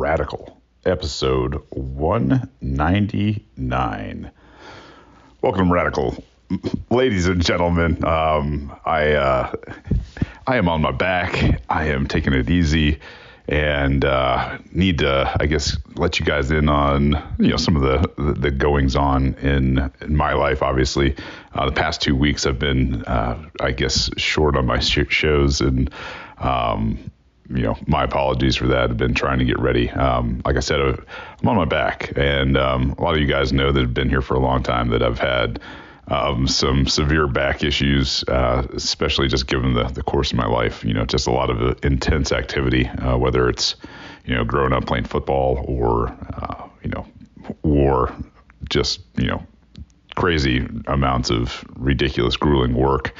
Radical, episode 199. Welcome, Radical. Ladies and gentlemen, um, I uh, I am on my back. I am taking it easy, and uh, need to, I guess, let you guys in on you know some of the the, the goings on in, in my life. Obviously, uh, the past two weeks I've been, uh, I guess, short on my sh- shows and. Um, you know, my apologies for that. I've been trying to get ready. Um, like I said, I'm on my back, and um, a lot of you guys know that I've been here for a long time that I've had um, some severe back issues, uh, especially just given the, the course of my life. You know, just a lot of intense activity, uh, whether it's, you know, growing up playing football or, uh, you know, war, just, you know, crazy amounts of ridiculous, grueling work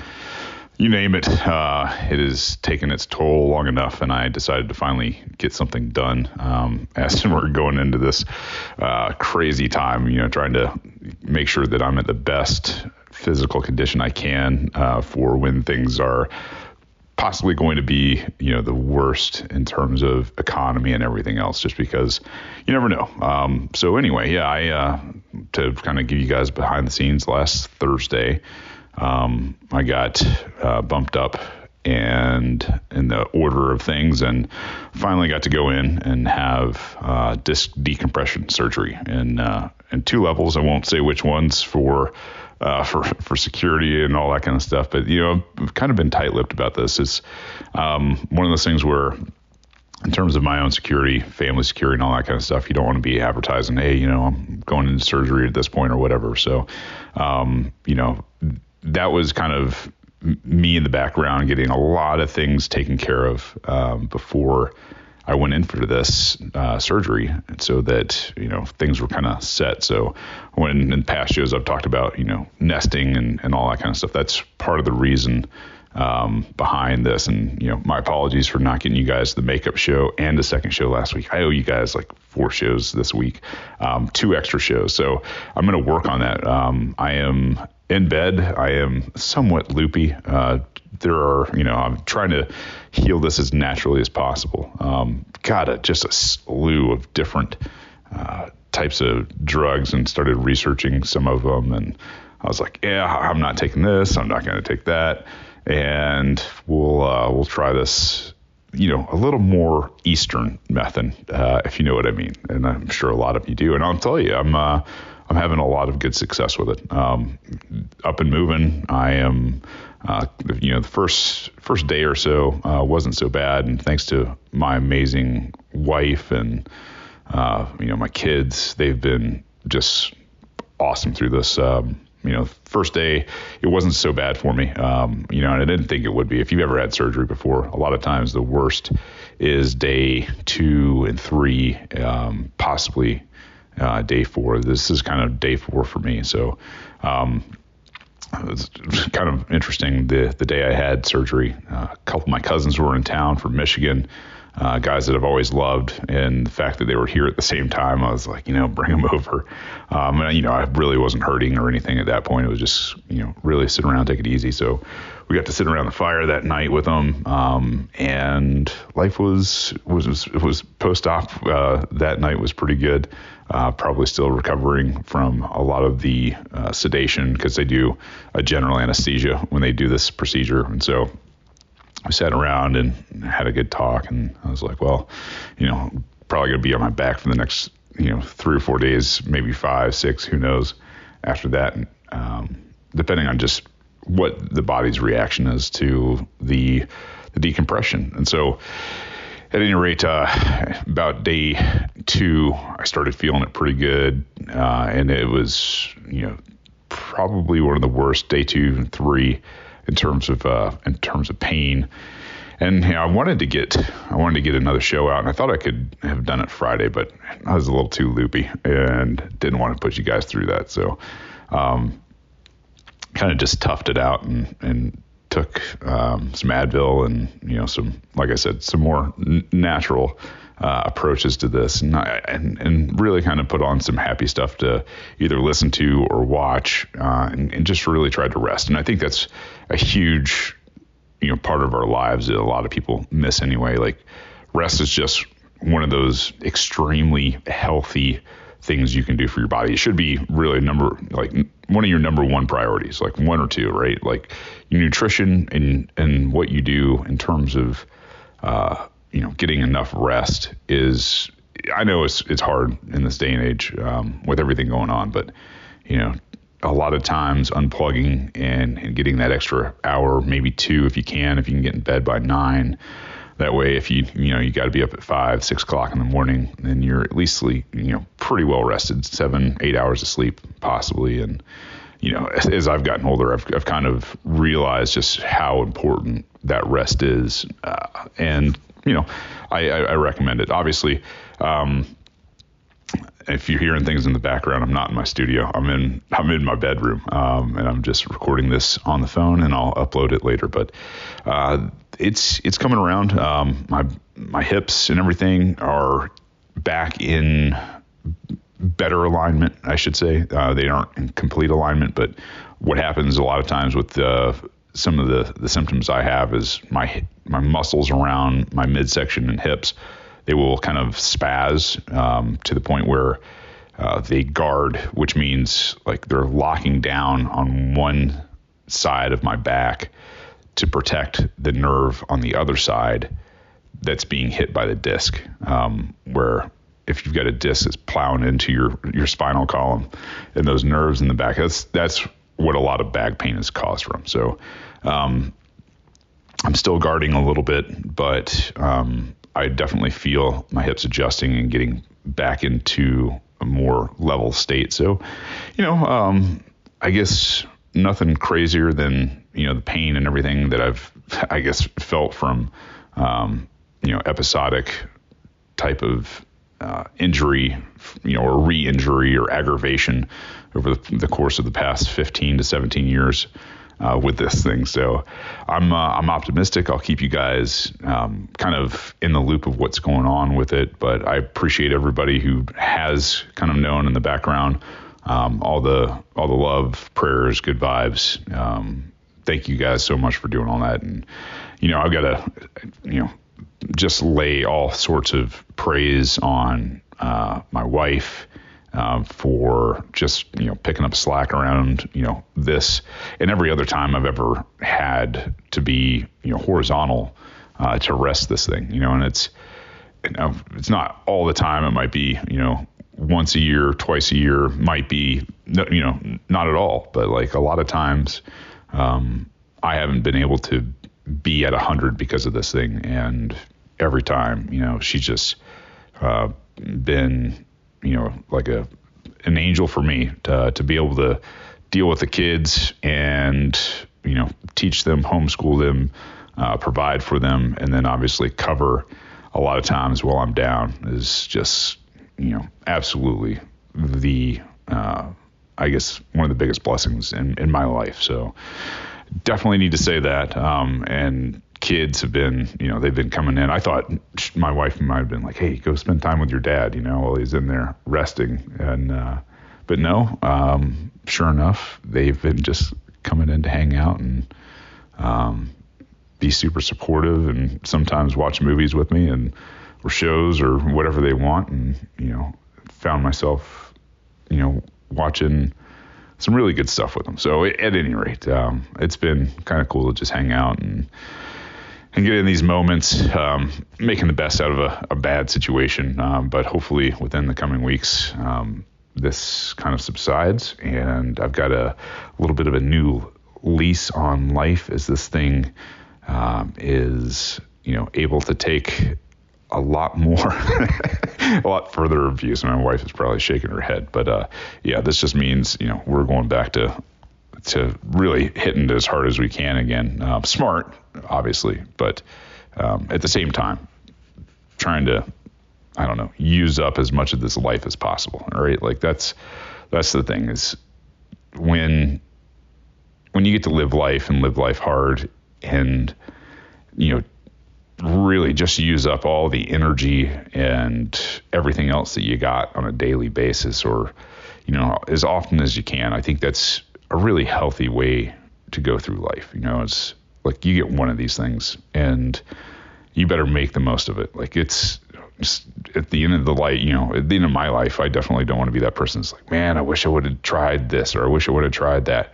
you name it, uh, it has taken its toll long enough, and I decided to finally get something done. Um, as we're going into this uh, crazy time, you know, trying to make sure that I'm at the best physical condition I can uh, for when things are possibly going to be, you know, the worst in terms of economy and everything else, just because you never know. Um, so anyway, yeah, I uh, to kind of give you guys behind the scenes last Thursday um, I got uh, bumped up and in the order of things and finally got to go in and have uh, disc decompression surgery in uh, in two levels. I won't say which ones for uh, for for security and all that kind of stuff, but you know I've kind of been tight-lipped about this. It's um, one of those things where in terms of my own security, family security, and all that kind of stuff, you don't want to be advertising, hey, you know, I'm going into surgery at this point or whatever. So, um, you know, that was kind of me in the background getting a lot of things taken care of um, before I went in for this uh, surgery, and so that you know things were kind of set. So when in past shows I've talked about you know nesting and, and all that kind of stuff, that's part of the reason um, behind this. And you know my apologies for not getting you guys the makeup show and the second show last week. I owe you guys like four shows this week, um, two extra shows. So I'm going to work on that. Um, I am in bed. I am somewhat loopy. Uh, there are, you know, I'm trying to heal this as naturally as possible. Um, got a, just a slew of different uh, types of drugs and started researching some of them. And I was like, yeah, I'm not taking this. I'm not going to take that. And we'll uh, we'll try this, you know, a little more Eastern method, uh, if you know what I mean. And I'm sure a lot of you do. And I'll tell you, I'm uh, I'm having a lot of good success with it. Um, up and moving. I am, uh, you know, the first first day or so uh, wasn't so bad, and thanks to my amazing wife and uh, you know my kids, they've been just awesome through this. Um, you know, first day it wasn't so bad for me. Um, you know, and I didn't think it would be. If you've ever had surgery before, a lot of times the worst is day two and three, um, possibly uh, day four. This is kind of day four for me. So um, it's kind of interesting. The the day I had surgery, uh, a couple of my cousins were in town from Michigan. Uh, guys that I've always loved, and the fact that they were here at the same time, I was like, you know, bring them over. Um, and you know, I really wasn't hurting or anything at that point. It was just, you know, really sit around, take it easy. So we got to sit around the fire that night with them, um, and life was was was, was post op uh, that night was pretty good uh, probably still recovering from a lot of the uh, sedation because they do a general anesthesia when they do this procedure. And so we sat around and had a good talk. And I was like, well, you know, probably going to be on my back for the next, you know, three or four days, maybe five, six, who knows after that, um, depending on just what the body's reaction is to the, the decompression. And so, at any rate, uh, about day two, I started feeling it pretty good, uh, and it was, you know, probably one of the worst day two and three in terms of uh, in terms of pain. And you know, I wanted to get I wanted to get another show out, and I thought I could have done it Friday, but I was a little too loopy and didn't want to put you guys through that. So, um, kind of just toughed it out and and took um, some Advil and you know some, like I said, some more n- natural uh, approaches to this, and, and, and really kind of put on some happy stuff to either listen to or watch, uh, and, and, just really tried to rest. And I think that's a huge you know part of our lives that a lot of people miss anyway. Like rest is just one of those extremely healthy things you can do for your body. It should be really number like one of your number one priorities, like one or two, right? Like your nutrition and and what you do in terms of uh, you know getting enough rest is. I know it's it's hard in this day and age um, with everything going on, but you know a lot of times unplugging and, and getting that extra hour, maybe two if you can, if you can get in bed by nine. That way, if you you know you got to be up at five, six o'clock in the morning, then you're at least you know pretty well rested, seven, eight hours of sleep possibly. And you know, as, as I've gotten older, I've I've kind of realized just how important that rest is, uh, and you know, I, I, I recommend it. Obviously, um, if you're hearing things in the background, I'm not in my studio. I'm in I'm in my bedroom, um, and I'm just recording this on the phone, and I'll upload it later. But uh, it's it's coming around. Um, my my hips and everything are back in better alignment, I should say. Uh, they aren't in complete alignment, but what happens a lot of times with the some of the the symptoms I have is my my muscles around my midsection and hips they will kind of spaz um, to the point where uh, they guard, which means like they're locking down on one side of my back to protect the nerve on the other side that's being hit by the disc. Um, where if you've got a disc that's plowing into your your spinal column and those nerves in the back, that's that's what a lot of back pain is caused from. So um, I'm still guarding a little bit, but um, I definitely feel my hips adjusting and getting back into a more level state. So, you know, um, I guess nothing crazier than you know the pain and everything that I've I guess felt from um, you know episodic type of uh, injury, you know, or re-injury or aggravation over the, the course of the past 15 to 17 years uh, with this thing. So I'm uh, I'm optimistic. I'll keep you guys um, kind of in the loop of what's going on with it. But I appreciate everybody who has kind of known in the background um, all the all the love, prayers, good vibes. Um, thank you guys so much for doing all that. And you know I've got to you know just lay all sorts of praise on uh, my wife uh, for just you know picking up slack around you know this and every other time I've ever had to be you know horizontal uh, to rest this thing you know and it's you know, it's not all the time. It might be you know once a year twice a year might be you know not at all. But like a lot of times um, I haven't been able to be at 100 because of this thing and every time you know she's just uh, been you know like a an angel for me to to be able to deal with the kids and you know teach them, homeschool them, uh, provide for them, and then obviously cover a lot of times while I'm down is just you know absolutely the uh, I guess one of the biggest blessings in in my life. So definitely need to say that. Um, and kids have been, you know, they've been coming in. I thought my wife might have been like, "Hey, go spend time with your dad," you know, while he's in there resting. And uh, but no, um, sure enough, they've been just coming in to hang out and um, be super supportive, and sometimes watch movies with me and or shows or whatever they want. And you know, found myself, you know, watching some really good stuff with them. So at any rate, um, it's been kind of cool to just hang out and and get in these moments, um, making the best out of a, a bad situation. Um, but hopefully, within the coming weeks, um, this kind of subsides, and I've got a, little bit of a new lease on life as this thing um, is, you know, able to take a lot more, a lot further abuse. My wife is probably shaking her head, but uh, yeah, this just means you know we're going back to to really hitting it as hard as we can again. Uh, smart, obviously, but um, at the same time, trying to, I don't know, use up as much of this life as possible. Right, like that's that's the thing is when when you get to live life and live life hard and you know really just use up all the energy and everything else that you got on a daily basis or you know as often as you can i think that's a really healthy way to go through life. You know, it's like you get one of these things and you better make the most of it. Like it's at the end of the light, you know, at the end of my life, I definitely don't want to be that person that's like, man, I wish I would have tried this or I wish I would have tried that.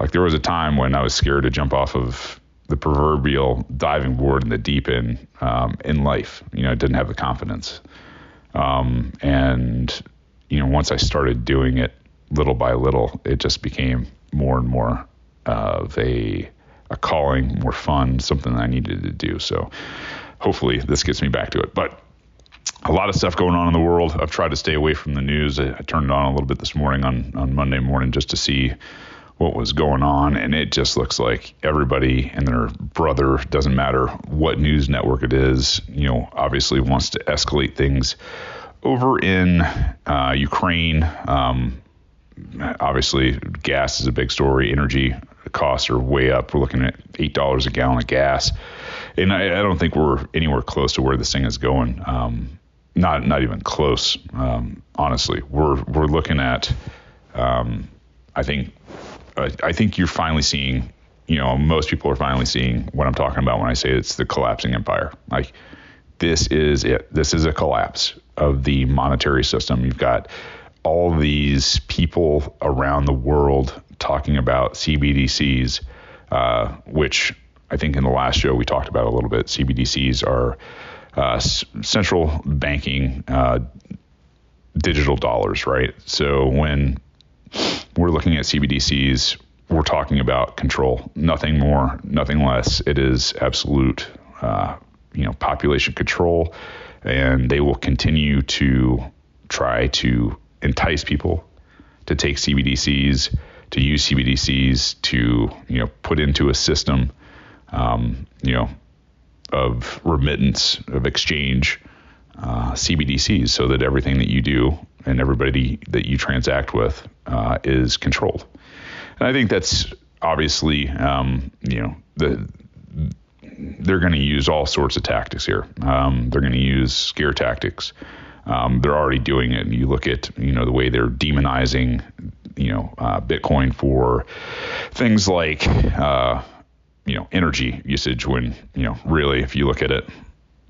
Like there was a time when I was scared to jump off of the proverbial diving board in the deep end um, in life. You know, I didn't have the confidence. Um, and, you know, once I started doing it little by little, it just became more and more of a, a calling, more fun, something that I needed to do. So hopefully this gets me back to it. But a lot of stuff going on in the world. I've tried to stay away from the news. I, I turned it on a little bit this morning on, on Monday morning just to see what was going on, and it just looks like everybody and their brother, doesn't matter what news network it is, you know, obviously wants to escalate things over in uh, Ukraine. Um, obviously, gas is a big story. Energy costs are way up. We're looking at eight dollars a gallon of gas, and I, I, don't think we're anywhere close to where this thing is going. Um, not not even close. Um, honestly, we're we're looking at. Um, I think I think you're finally seeing, you know, most people are finally seeing what I'm talking about when I say it's the collapsing empire. Like this is it. This is a collapse of the monetary system. You've got all these people around the world talking about CBDCs, uh, which I think in the last show we talked about a little bit. CBDCs are uh, central banking uh, digital dollars, right? So when we're looking at CBDCs, we're talking about control, nothing more, nothing less. It is absolute, uh, you know, population control, and they will continue to try to entice people to take CBDCs, to use CBDCs, to you know, put into a system, um, you know, of remittance, of exchange, uh, CBDCs, so that everything that you do and everybody that you transact with uh, is controlled. And I think that's obviously, um, you know, the they're going to use all sorts of tactics here. Um, they're going to use scare tactics. Um, they're already doing it. And You look at, you know, the way they're demonizing, you know, uh, Bitcoin for things like, uh, you know, energy usage. When you know, really, if you look at it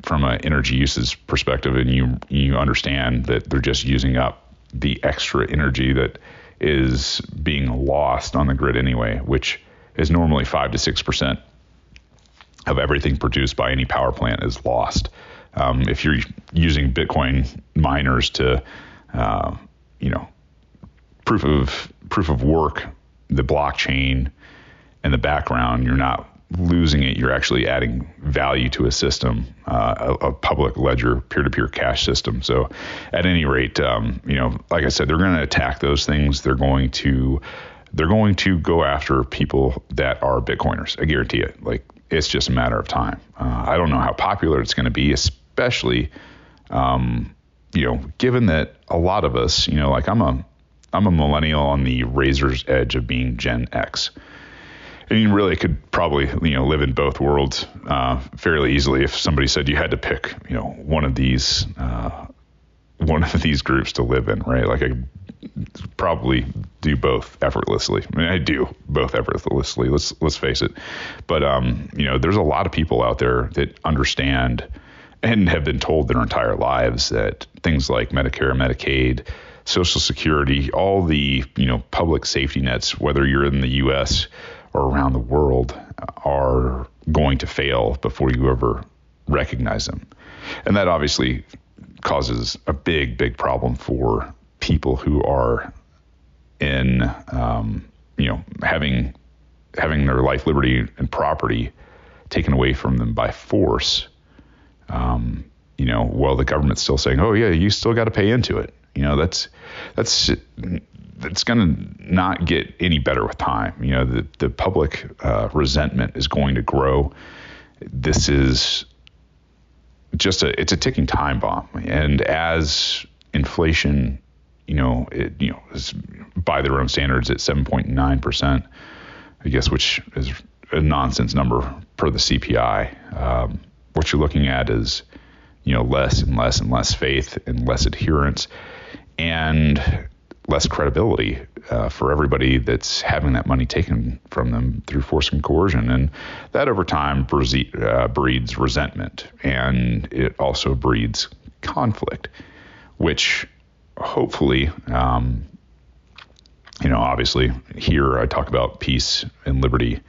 from an energy usage perspective, and you you understand that they're just using up the extra energy that is being lost on the grid anyway, which is normally five to six percent of everything produced by any power plant is lost. Um, if you're using Bitcoin miners to, uh, you know, proof of proof of work, the blockchain, in the background, you're not losing it, you're actually adding value to a system, uh, a, a, public ledger, peer-to-peer cash system. So, at any rate, um, you know, like I said, they're going to attack those things. They're going to they're going to go after people that are Bitcoiners. I guarantee it. Like it's just a matter of time. Uh, I don't know how popular it's going to be, especially, um, you know, given that a lot of us, you know, like I'm a I'm a millennial on the razor's edge of being Gen X and you really could probably you know live in both worlds uh, fairly easily if somebody said you had to pick you know one of these uh, one of these groups to live in right? Like I probably do both effortlessly. I mean I do both effortlessly let's let's face it. But um you know there's a lot of people out there that understand and have been told their entire lives that things like Medicare Medicaid Social Security, all the you know public safety nets, whether you're in the U.S or around the world are going to fail before you ever recognize them. And that obviously causes a big, big problem for people who are in, um, you know, having having their life, liberty, and property taken away from them by force. Um, you know, while the government's still saying, "Oh yeah, you still got to pay into it." You know, that's that's it's going to not get any better with time. You know, the, the public uh, resentment is going to grow. This is just a it's a ticking time bomb, and as inflation, you know, it you know is by their own standards at 7.9 percent, I guess, which is a nonsense number per the CPI. Um, what you're looking at is you know less and less and less faith and less adherence, and less credibility uh, for everybody that's having that money taken from them through force and coercion. And that over time breeds, uh, breeds resentment and it also breeds conflict, which hopefully, um, you know, obviously here I talk about peace and liberty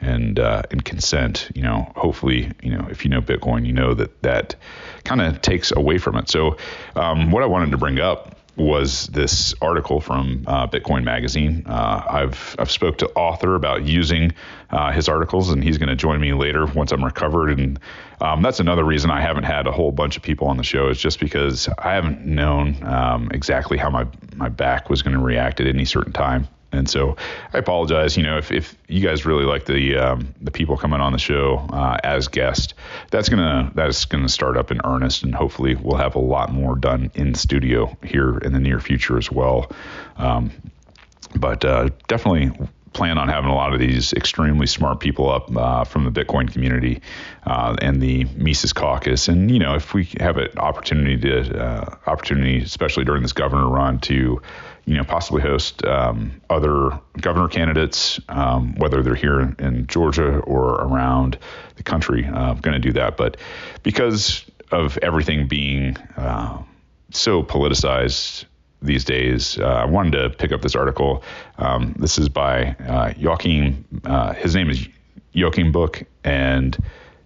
and uh, and consent. You know, hopefully, you know, if you know Bitcoin, you know that that kind of takes away from it. So, um, what I wanted to bring up was this article from uh, Bitcoin Magazine. Uh, I've I've spoke to author about using uh, his articles, and he's going to join me later once I'm recovered. And um, that's another reason I haven't had a whole bunch of people on the show is just because I haven't known um, exactly how my my back was going to react at any certain time. And so I apologize. You know, if, if you guys really like the um, the people coming on the show uh, as guests, that's gonna that's gonna start up in earnest, and hopefully we'll have a lot more done in studio here in the near future as well. Um, but uh, definitely plan on having a lot of these extremely smart people up uh, from the Bitcoin community uh, and the Mises Caucus. And you know, if we have an opportunity to uh, opportunity, especially during this governor run, to you know, possibly host um, other governor candidates, um, whether they're here in Georgia or around the country. Uh, I'm going to do that, but because of everything being uh, so politicized these days, uh, I wanted to pick up this article. Um, this is by uh, Joakim. Uh, his name is Joakim Book, and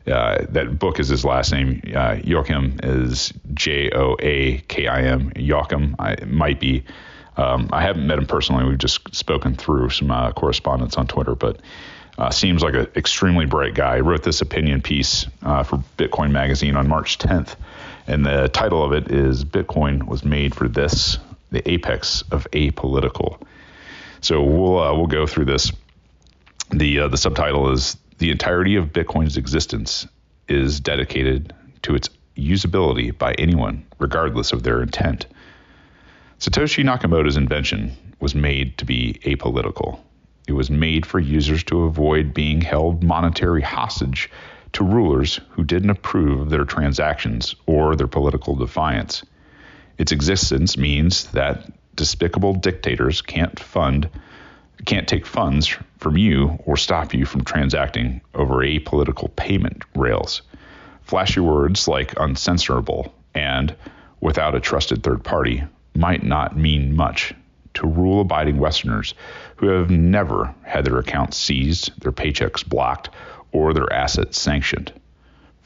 uh, that book is his last name. Uh, Joakim is J O A K I M. Joakim. I, might be um, I haven't met him personally. We've just spoken through some uh, correspondence on Twitter, but seems like an extremely bright guy. He wrote this opinion piece for Bitcoin Magazine on March 10th, and the title of it is "Bitcoin was made for this: the apex of apolitical." So we'll uh, we'll go through this. The uh, the subtitle is "The entirety of Bitcoin's existence is dedicated to its usability by anyone, regardless of their intent." Satoshi Nakamoto's invention was made to be apolitical. It was made for users to avoid being held monetary hostage to rulers who didn't approve of their transactions or their political defiance. Its existence means that despicable dictators can't fund can't take funds from you or stop you from transacting over apolitical payment rails. Flashy words like uncensorable and without a trusted third party might not mean much to rule abiding Westerners who have never had their accounts seized, their paychecks blocked, or their assets sanctioned.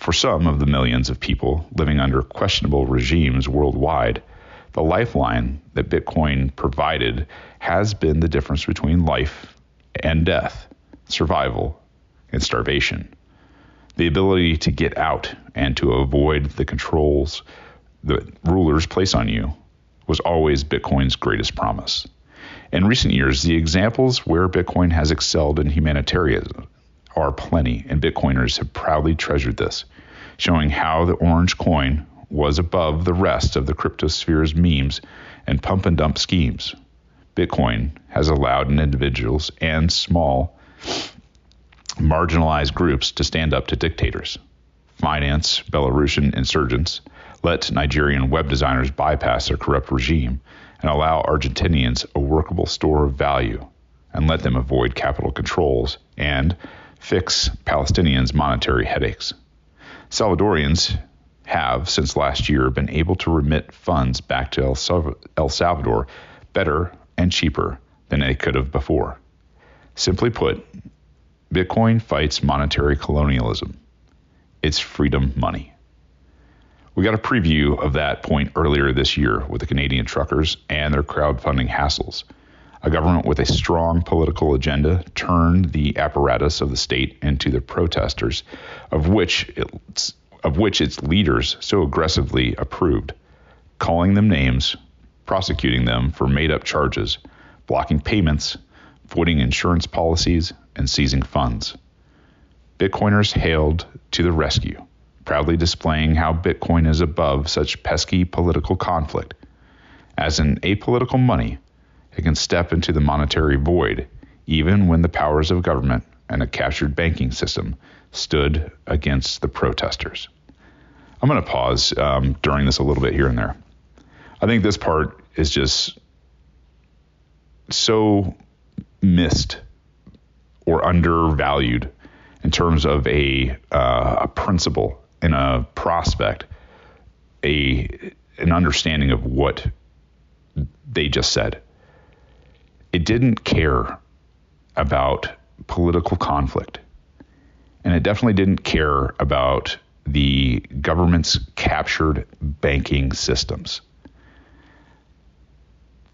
For some of the millions of people living under questionable regimes worldwide, the lifeline that Bitcoin provided has been the difference between life and death, survival and starvation. The ability to get out and to avoid the controls that rulers place on you was always Bitcoin's greatest promise. In recent years, the examples where Bitcoin has excelled in humanitarianism are plenty, and Bitcoiners have proudly treasured this, showing how the orange coin was above the rest of the cryptosphere's memes and pump and dump schemes. Bitcoin has allowed individuals and small, marginalized groups to stand up to dictators, finance Belarusian insurgents, let Nigerian web designers bypass their corrupt regime and allow Argentinians a workable store of value and let them avoid capital controls and fix Palestinians' monetary headaches. Salvadorians have, since last year, been able to remit funds back to El Salvador better and cheaper than they could have before. Simply put, Bitcoin fights monetary colonialism. It's freedom money. We got a preview of that point earlier this year with the Canadian truckers and their crowdfunding hassles. A government with a strong political agenda turned the apparatus of the state into the protesters, of which its, of which its leaders so aggressively approved, calling them names, prosecuting them for made-up charges, blocking payments, voiding insurance policies, and seizing funds. Bitcoiners hailed to the rescue proudly displaying how Bitcoin is above such pesky political conflict. As an apolitical money, it can step into the monetary void, even when the powers of government and a captured banking system stood against the protesters. I'm going to pause um, during this a little bit here and there. I think this part is just so missed or undervalued in terms of a, uh, a principle in a prospect a an understanding of what they just said. It didn't care about political conflict. And it definitely didn't care about the government's captured banking systems.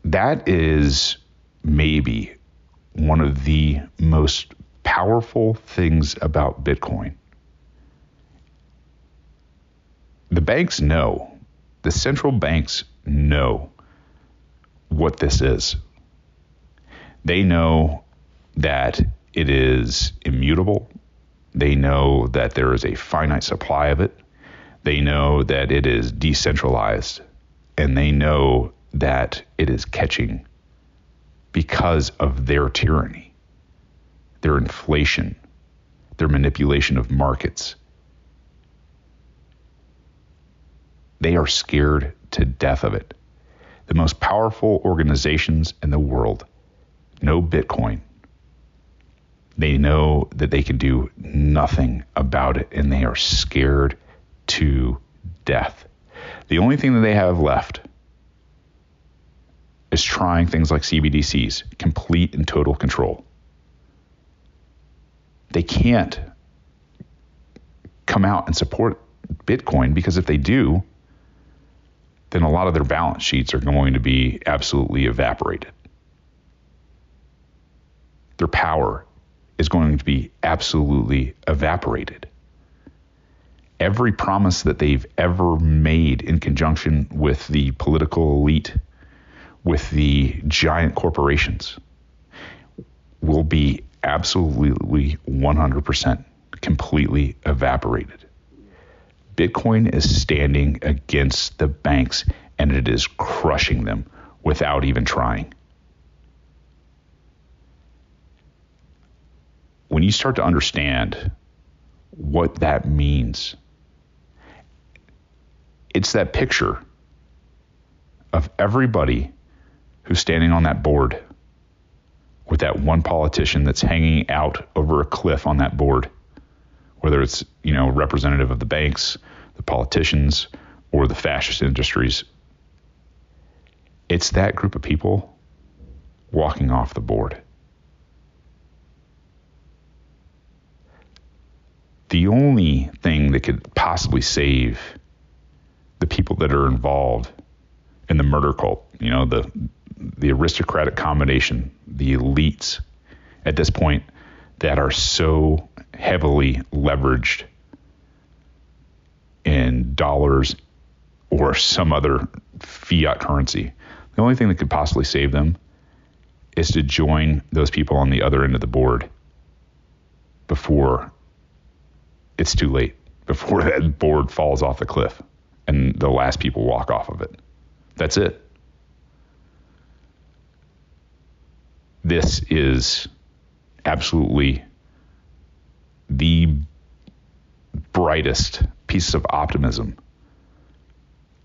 That is maybe one of the most powerful things about Bitcoin. The banks know, the central banks know what this is. They know that it is immutable. They know that there is a finite supply of it. They know that it is decentralized. And they know that it is catching because of their tyranny, their inflation, their manipulation of markets. They are scared to death of it. The most powerful organizations in the world know Bitcoin they know that they can do nothing about it and they are scared to death. The only thing that they have left is trying things like CBDCs, complete and total control. They can't come out and support Bitcoin because if they do, then a lot of their balance sheets are going to be absolutely evaporated. Their power is going to be absolutely evaporated. Every promise that they've ever made in conjunction with the political elite, with the giant corporations, will be absolutely 100% completely evaporated. Bitcoin is standing against the banks and it is crushing them without even trying. When you start to understand what that means, it's that picture of everybody who's standing on that board with that one politician that's hanging out over a cliff on that board, whether it's, you know, representative of the banks, the politicians, or the fascist industries. It's that group of people walking off the board. The only thing that could possibly save the people that are involved in the murder cult, you know, the the aristocratic combination, the elites at this point that are so heavily leveraged in dollars or some other fiat currency. The only thing that could possibly save them is to join those people on the other end of the board before it's too late before that board falls off the cliff and the last people walk off of it. That's it. This is absolutely the brightest piece of optimism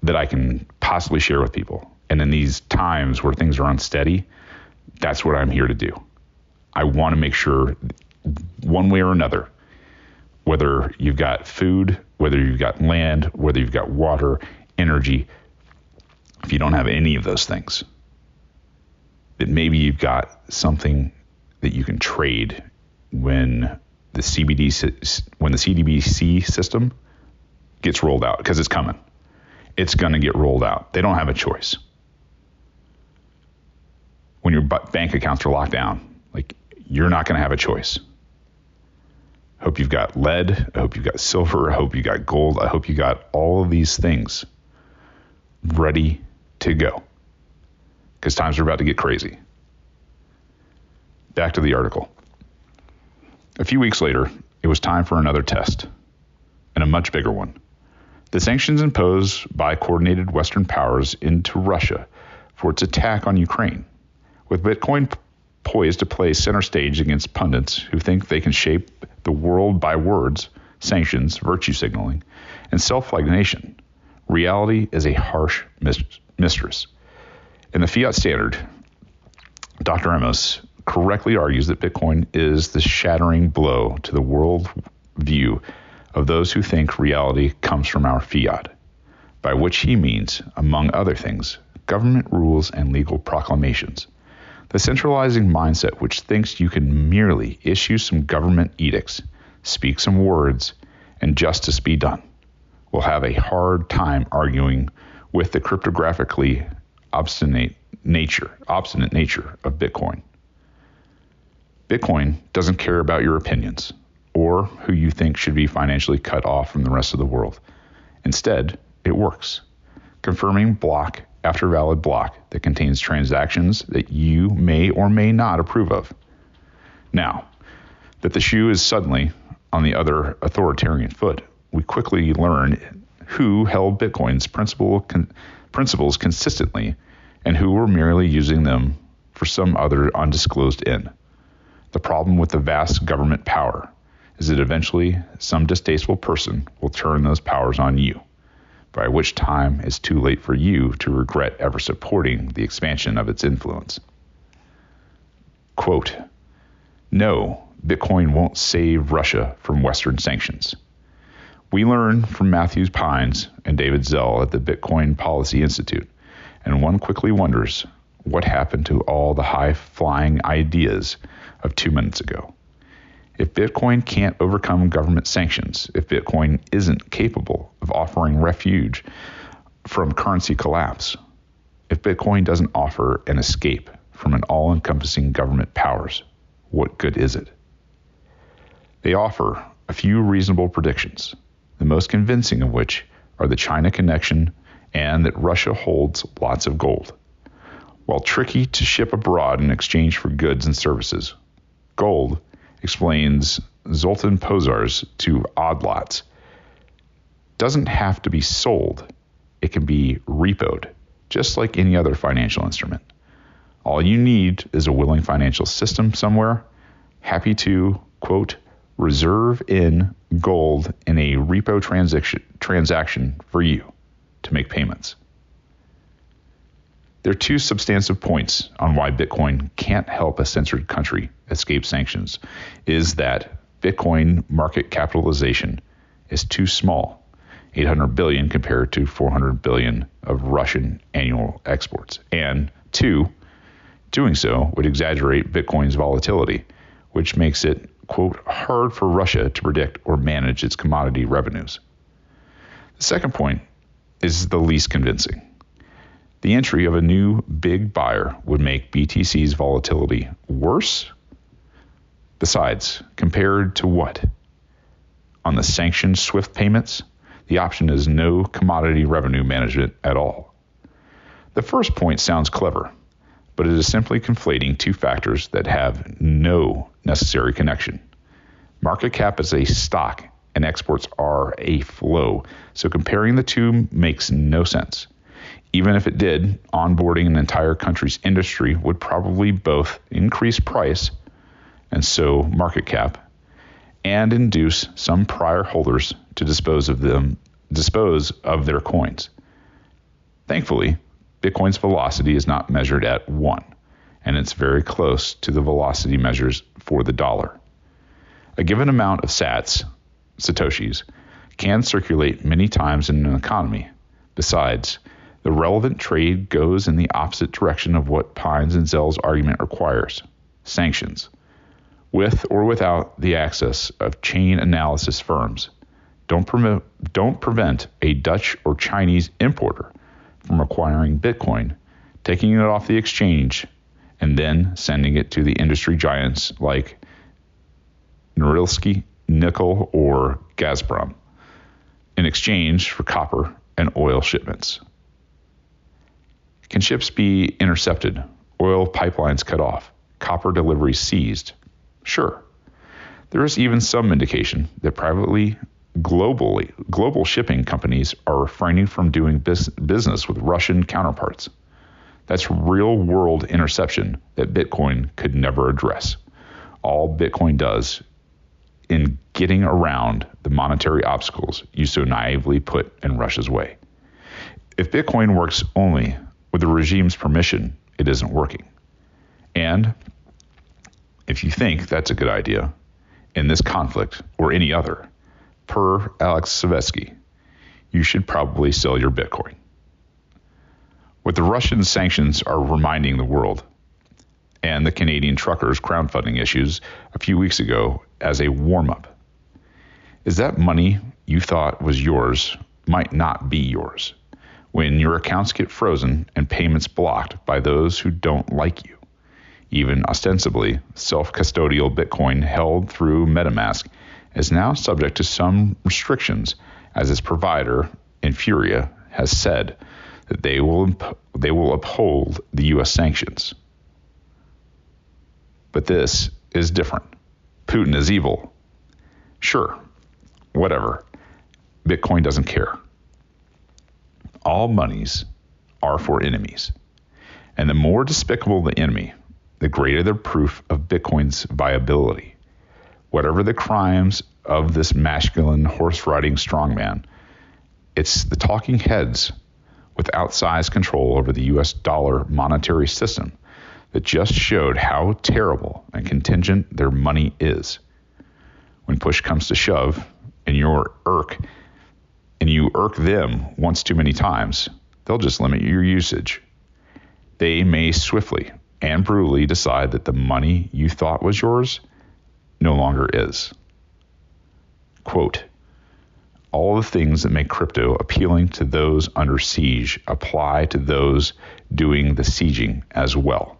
that I can possibly share with people. And in these times where things are unsteady, that's what I'm here to do. I want to make sure, one way or another, whether you've got food, whether you've got land, whether you've got water, energy, if you don't have any of those things, that maybe you've got something that you can trade when the CBD when the CBDC system gets rolled out because it's coming. It's going to get rolled out. They don't have a choice. When your bank accounts are locked down, like you're not going to have a choice hope you've got lead. I hope you've got silver. I hope you got gold. I hope you got all of these things ready to go because times are about to get crazy. Back to the article. A few weeks later, it was time for another test, and a much bigger one. The sanctions imposed by coordinated Western powers into Russia for its attack on Ukraine, with Bitcoin poised to play center stage against pundits who think they can shape the world by words, sanctions, virtue signaling, and self flagellation. Reality is a harsh mistress. In the fiat standard, Dr. Ammous correctly argues that Bitcoin is the shattering blow to the world view of those who think reality comes from our fiat. by which he means, among other things, government rules and legal proclamations. The centralizing mindset which thinks you can merely issue some government edicts, speak some words, and justice be done, will have a hard time arguing with the cryptographically obstinate nature, obstinate nature of Bitcoin. Bitcoin doesn't care about your opinions or who you think should be financially cut off from the rest of the world. Instead, it works, confirming block after valid block that contains transactions that you may or may not approve of. Now, that the shoe is suddenly on the other authoritarian foot, we quickly learn who held Bitcoin's con, principles consistently and who were merely using them for some other undisclosed end. The problem with the vast government power is that eventually some distasteful person will turn those powers on you, by which time it's too late for you to regret ever supporting the expansion of its influence. Quote, no, Bitcoin won't save Russia from Western sanctions. We learn from Matthew Pines and David Zell at the Bitcoin Policy Institute, and one quickly wonders what happened to all the high flying ideas of two minutes ago. If Bitcoin can't overcome government sanctions, if Bitcoin isn't capable of offering refuge from currency collapse, if Bitcoin doesn't offer an escape from an all encompassing government powers, what good is it? They offer a few reasonable predictions, the most convincing of which are the China connection and that Russia holds lots of gold. While tricky to ship abroad in exchange for goods and services, gold explains Zoltan Pozsar's to odd lots, doesn't have to be sold. It can be repoed, just like any other financial instrument. All you need is a willing financial system somewhere, happy to, quote, reserve in gold in a repo transaction, transaction for you to make payments. There are two substantive points on why Bitcoin can't help a censored country escape sanctions is that Bitcoin market capitalization is too small, 800 billion compared to 400 billion of Russian annual exports. And two, doing so would exaggerate Bitcoin's volatility, which makes it, quote, hard for Russia to predict or manage its commodity revenues. The second point is the least convincing. The entry of a new big buyer would make BTC's volatility worse. Besides, compared to what? On the sanctioned SWIFT payments, the option is no commodity revenue management at all. The first point sounds clever, but it is simply conflating two factors that have no necessary connection. Market cap is a stock and exports are a flow, so comparing the two makes no sense. Even if it did, onboarding an entire country's industry would probably both increase price and so market cap and induce some prior holders to dispose of them dispose of their coins. Thankfully, Bitcoin's velocity is not measured at 1 and it's very close to the velocity measures for the dollar. A given amount of sats, satoshis, can circulate many times in an economy. Besides, the relevant trade goes in the opposite direction of what Pines and Zell's argument requires sanctions, with or without the access of chain analysis firms. Don't, permit, don't prevent a Dutch or Chinese importer from acquiring Bitcoin, taking it off the exchange, and then sending it to the industry giants like Norilsk Nickel, or Gazprom in exchange for copper and oil shipments. Can ships be intercepted, oil pipelines cut off, copper deliveries seized? Sure. There is even some indication that privately globally global shipping companies are refraining from doing bis- business with Russian counterparts. That's real world interception that Bitcoin could never address. All Bitcoin does in getting around the monetary obstacles you so naively put in Russia's way. If Bitcoin works only with the regime's permission, it isn't working. And if you think that's a good idea, in this conflict or any other, per Alex Svetski, you should probably sell your Bitcoin. What the Russian sanctions are reminding the world and the Canadian truckers' crowdfunding issues a few weeks ago as a warm up is that money you thought was yours might not be yours when your accounts get frozen and payments blocked by those who don't like you. Even ostensibly self custodial Bitcoin held through MetaMask is now subject to some restrictions, as its provider, Infura, has said that they will, imp- they will uphold the U.S. sanctions. But this is different. Putin is evil. Sure, whatever. Bitcoin doesn't care. All monies are for enemies. And the more despicable the enemy, the greater the proof of Bitcoin's viability. Whatever the crimes of this masculine horse riding strongman, it's the talking heads with outsized control over the US dollar monetary system that just showed how terrible and contingent their money is. When push comes to shove, and your irk and you irk them once too many times, they'll just limit your usage. They may swiftly and brutally decide that the money you thought was yours no longer is. Quote, all the things that make crypto appealing to those under siege apply to those doing the sieging as well.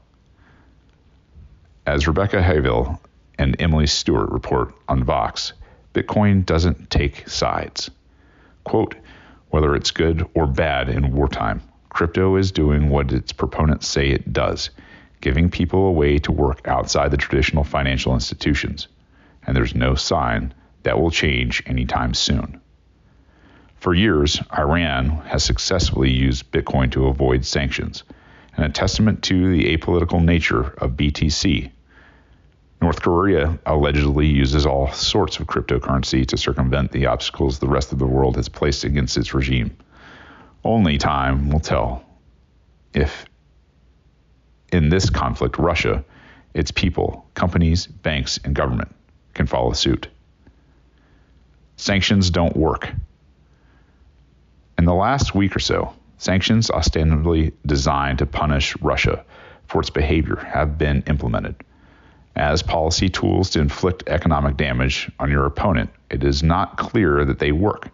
As Rebecca Heilweil and Emily Stewart report on Vox, Bitcoin doesn't take sides. Quote, whether it's good or bad in wartime, crypto is doing what its proponents say it does, giving people a way to work outside the traditional financial institutions. And there's no sign that will change anytime soon. For years, Iran has successfully used Bitcoin to avoid sanctions, and a testament to the apolitical nature of BTC North Korea allegedly uses all sorts of cryptocurrency to circumvent the obstacles the rest of the world has placed against its regime. Only time will tell if, in this conflict, Russia, its people, companies, banks, and government can follow suit. Sanctions don't work. In the last week or so, sanctions ostensibly designed to punish Russia for its behavior have been implemented as policy tools to inflict economic damage on your opponent, it is not clear that they work,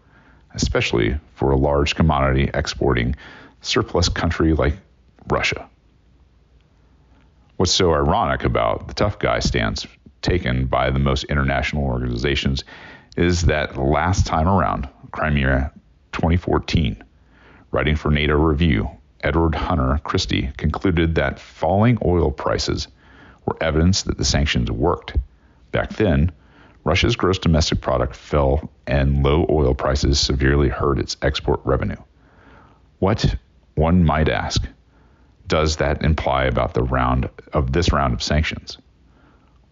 especially for a large commodity exporting surplus country like Russia. What's so ironic about the tough guy stance taken by the most international organizations is that last time around, Crimea 2014, writing for NATO Review, Edward Hunter Christie concluded that falling oil prices were evidence that the sanctions worked. Back then, Russia's gross domestic product fell and low oil prices severely hurt its export revenue. What, one might ask, does that imply about the round of this round of sanctions?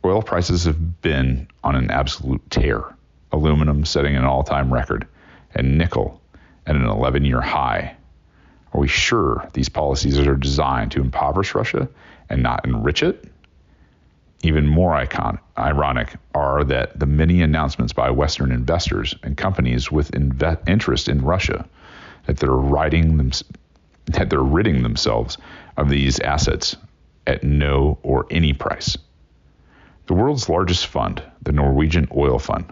Oil prices have been on an absolute tear, aluminum setting an all-time record, and nickel at an 11-year high. Are we sure these policies are designed to impoverish Russia and not enrich it? Even more icon- ironic are that the many announcements by Western investors and companies with inve- interest in Russia that they're writing them, that they're ridding themselves of these assets at no or any price. The world's largest fund, the Norwegian Oil Fund,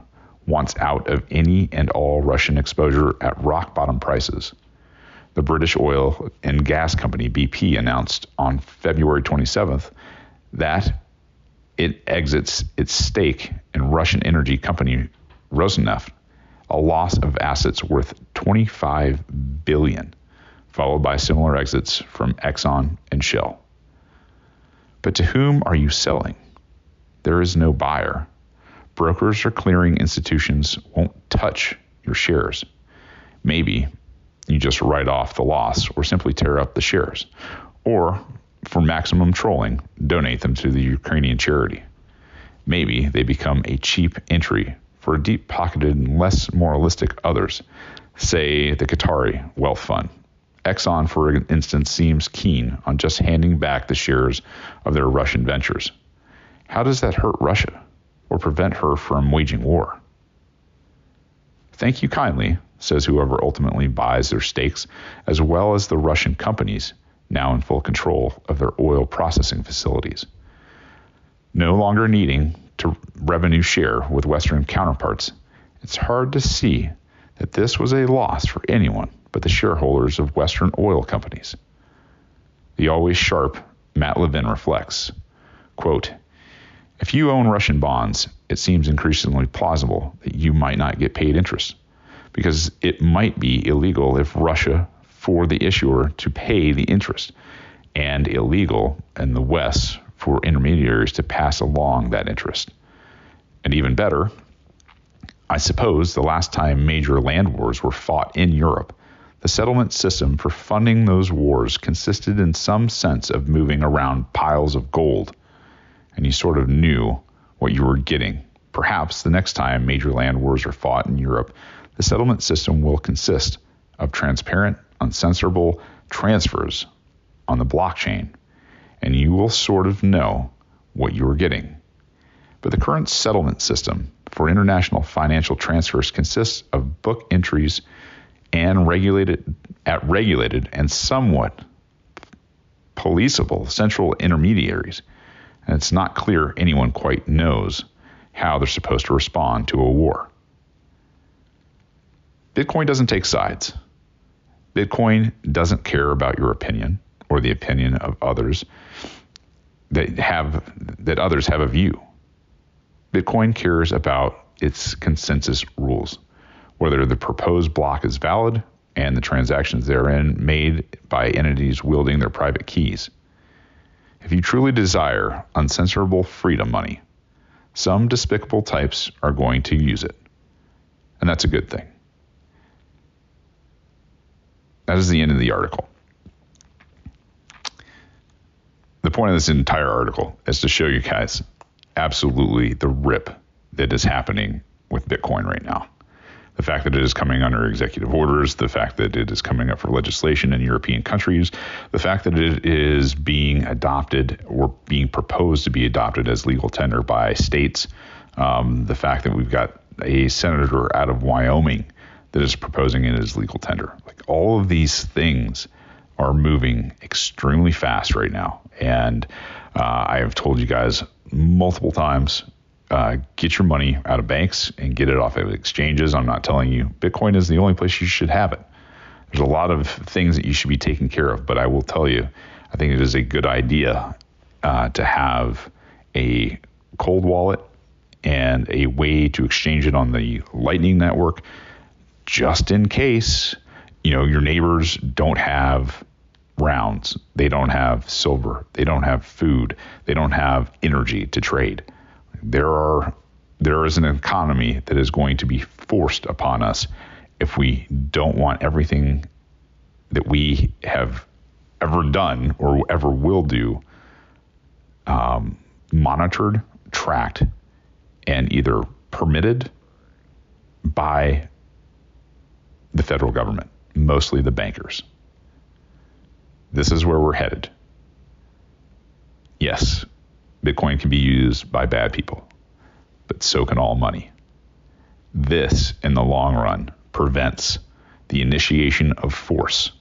wants out of any and all Russian exposure at rock bottom prices. The British oil and gas company BP announced on February 27th that it exits its stake in Russian energy company Rosneft, a loss of assets worth 25 billion, followed by similar exits from Exxon and Shell. But to whom are you selling? There is no buyer. Brokers or clearing institutions won't touch your shares. Maybe you just write off the loss or simply tear up the shares. Or for maximum trolling, donate them to the Ukrainian charity. Maybe they become a cheap entry for deep pocketed and less moralistic others, say the Qatari Wealth Fund. Exxon, for instance, seems keen on just handing back the shares of their Russian ventures. How does that hurt Russia or prevent her from waging war? Thank you kindly says whoever ultimately buys their stakes, as well as the Russian companies now in full control of their oil processing facilities. No longer needing to revenue share with Western counterparts, it's hard to see that this was a loss for anyone but the shareholders of Western oil companies. The always sharp Matt Levine reflects, quote, if you own Russian bonds, it seems increasingly plausible that you might not get paid interest because it might be illegal if Russia for the issuer to pay the interest and illegal in the West for intermediaries to pass along that interest. And even better, I suppose the last time major land wars were fought in Europe, the settlement system for funding those wars consisted in some sense of moving around piles of gold, and you sort of knew what you were getting. Perhaps the next time major land wars are fought in Europe, the settlement system will consist of transparent, uncensorable transfers on the blockchain, and you will sort of know what you are getting. But the current settlement system for international financial transfers consists of book entries and regulated at regulated and somewhat policeable central intermediaries. And it's not clear anyone quite knows how they're supposed to respond to a war. Bitcoin doesn't take sides. Bitcoin doesn't care about your opinion or the opinion of others that have that others have a view. Bitcoin cares about its consensus rules, whether the proposed block is valid and the transactions therein made by entities wielding their private keys. If you truly desire uncensorable freedom money, some despicable types are going to use it. And that's a good thing. That is the end of the article. The point of this entire article is to show you guys absolutely the rip that is happening with Bitcoin right now. The fact that it is coming under executive orders, the fact that it is coming up for legislation in European countries, the fact that it is being adopted or being proposed to be adopted as legal tender by states, um, the fact that we've got a senator out of Wyoming that is proposing it as legal tender. All of these things are moving extremely fast right now. And uh, I have told you guys multiple times uh, get your money out of banks and get it off of exchanges. I'm not telling you Bitcoin is the only place you should have it. There's a lot of things that you should be taking care of, but I will tell you, I think it is a good idea uh, to have a cold wallet and a way to exchange it on the Lightning Network just in case you know your neighbors don't have rounds. They don't have silver. They don't have food. They don't have energy to trade. There are there is an economy that is going to be forced upon us if we don't want everything that we have ever done or ever will do um, monitored tracked and either permitted by the federal government, mostly the bankers. This is where we're headed. Yes, Bitcoin can be used by bad people, but so can all money. This, in the long run, prevents the initiation of force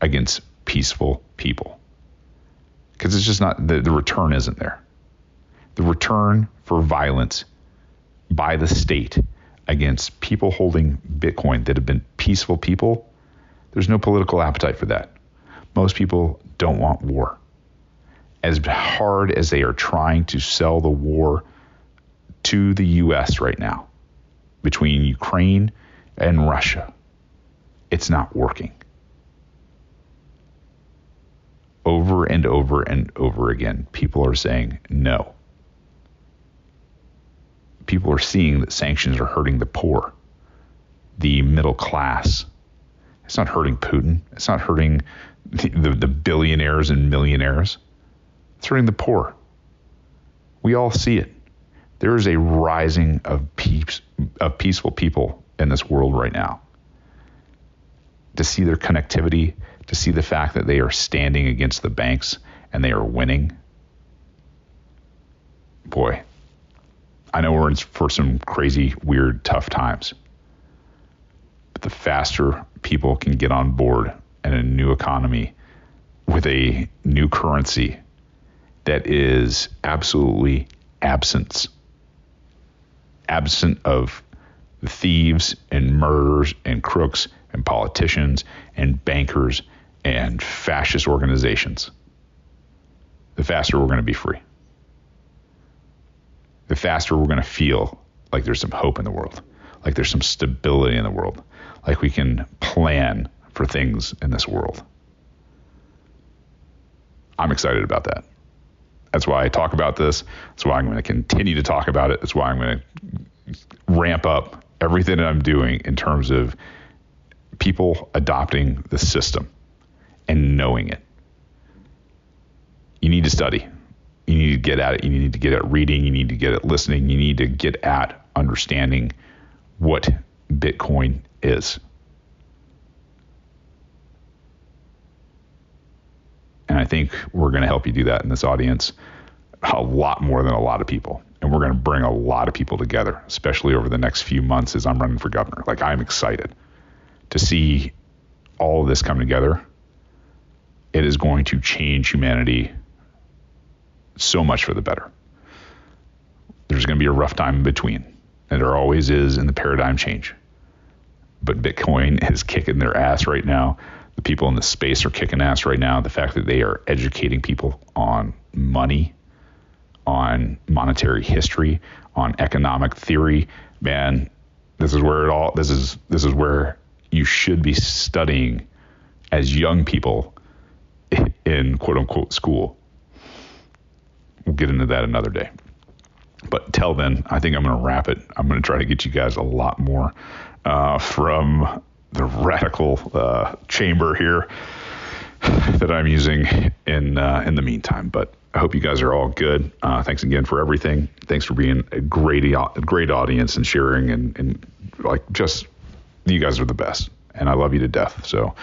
against peaceful people. Because it's just not, the, the return isn't there. The return for violence by the state against people holding Bitcoin that have been peaceful people, there's no political appetite for that. Most people don't want war. As hard as they are trying to sell the war to the U.S. right now between Ukraine and Russia, it's not working. Over and over and over again, people are saying no people are seeing that sanctions are hurting the poor, the middle class. It's not hurting Putin. It's not hurting the, the, the billionaires and millionaires. It's hurting the poor. We all see it. There is a rising of peace, of peaceful people in this world right now. To see their connectivity, to see the fact that they are standing against the banks and they are winning. Boy, I know we're in for some crazy, weird, tough times. But the faster people can get on board in a new economy with a new currency that is absolutely absent, absent of thieves and murderers and crooks and politicians and bankers and fascist organizations, the faster we're going to be free. The faster we're going to feel like there's some hope in the world, like there's some stability in the world, like we can plan for things in this world. I'm excited about that. That's why I talk about this. That's why I'm going to continue to talk about it. That's why I'm going to ramp up everything that I'm doing in terms of people adopting the system and knowing it. You need to study. You need to get at it. You need to get at reading. You need to get at listening. You need to get at understanding what Bitcoin is. And I think we're going to help you do that in this audience a lot more than a lot of people. And we're going to bring a lot of people together, especially over the next few months as I'm running for governor. Like, I'm excited to see all of this come together. It is going to change humanity so much for the better. There's going to be a rough time in between, and there always is in the paradigm change. But Bitcoin is kicking their ass right now the people in the space are kicking ass right now. The fact that they are educating people on money, on monetary history, on economic theory, man, this is where it all this is this is where you should be studying as young people in quote unquote school. We'll get into that another day. But till then, I think I'm going to wrap it. I'm going to try to get you guys a lot more uh, from the radical uh, chamber here that I'm using in uh, in the meantime. But I hope you guys are all good. Uh, thanks again for everything. Thanks for being a great a great audience and sharing and, and like just you guys are the best, and I love you to death. So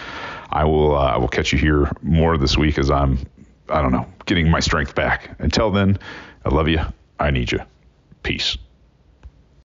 I will uh, I will catch you here more this week as I'm I don't know getting my strength back. Until then, I love you. I need you. Peace.